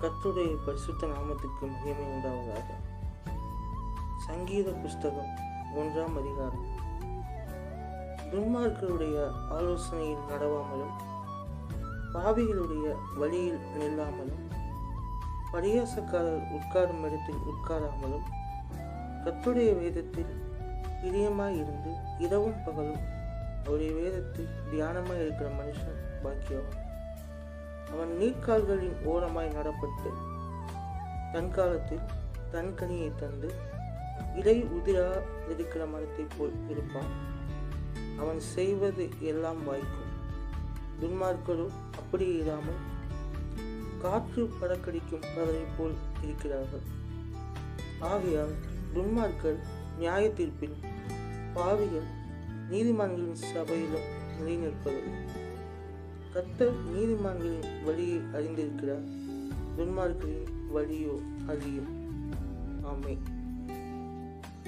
கத்துடைய பரிசுத்த நாமத்துக்கு மகிமை உண்டாவதாக. சங்கீத புஸ்தகம் ஒன்றாம் அதிகாரம். துன்மார்களுடைய ஆலோசனையில் நடவாமலும் பாவிகளுடைய வழியில் நில்லாமலும் பரியாசக்காரர் உட்காரும் இடத்தில் உட்காராமலும் கத்துடைய வேதத்தில் பிரியமாய் இருந்து இரவும் பகலும் அவருடைய வேதத்தில் தியானமாக இருக்கிற மனுஷன் பாக்கியவான். அவன் நீர்க்கால்களின் ஓரமாய் நடப்பட்டு தன் காலத்தில் தன் கனியை தந்து இலை உதிரா இருக்கிற மரத்தைப் போல் இருப்பான். அவன் செய்வது எல்லாம் வாய்க்கும். துன்மார்களோ அப்படி இராமல் காற்று படக்கடிக்கும் பறவை போல் இருக்கிறார்கள். ஆகையால் துன்மார்க்கர் நியாய தீர்ப்பில் பாவிகள் நீதிமன்றங்களின் சபையிலும் நிலைநிற்பதில்லை கத்தர் நீதிமான்களின் வழியை அறிந்திருக்கிறார் துன்மார்களின் வழியோ அறியும். ஆமை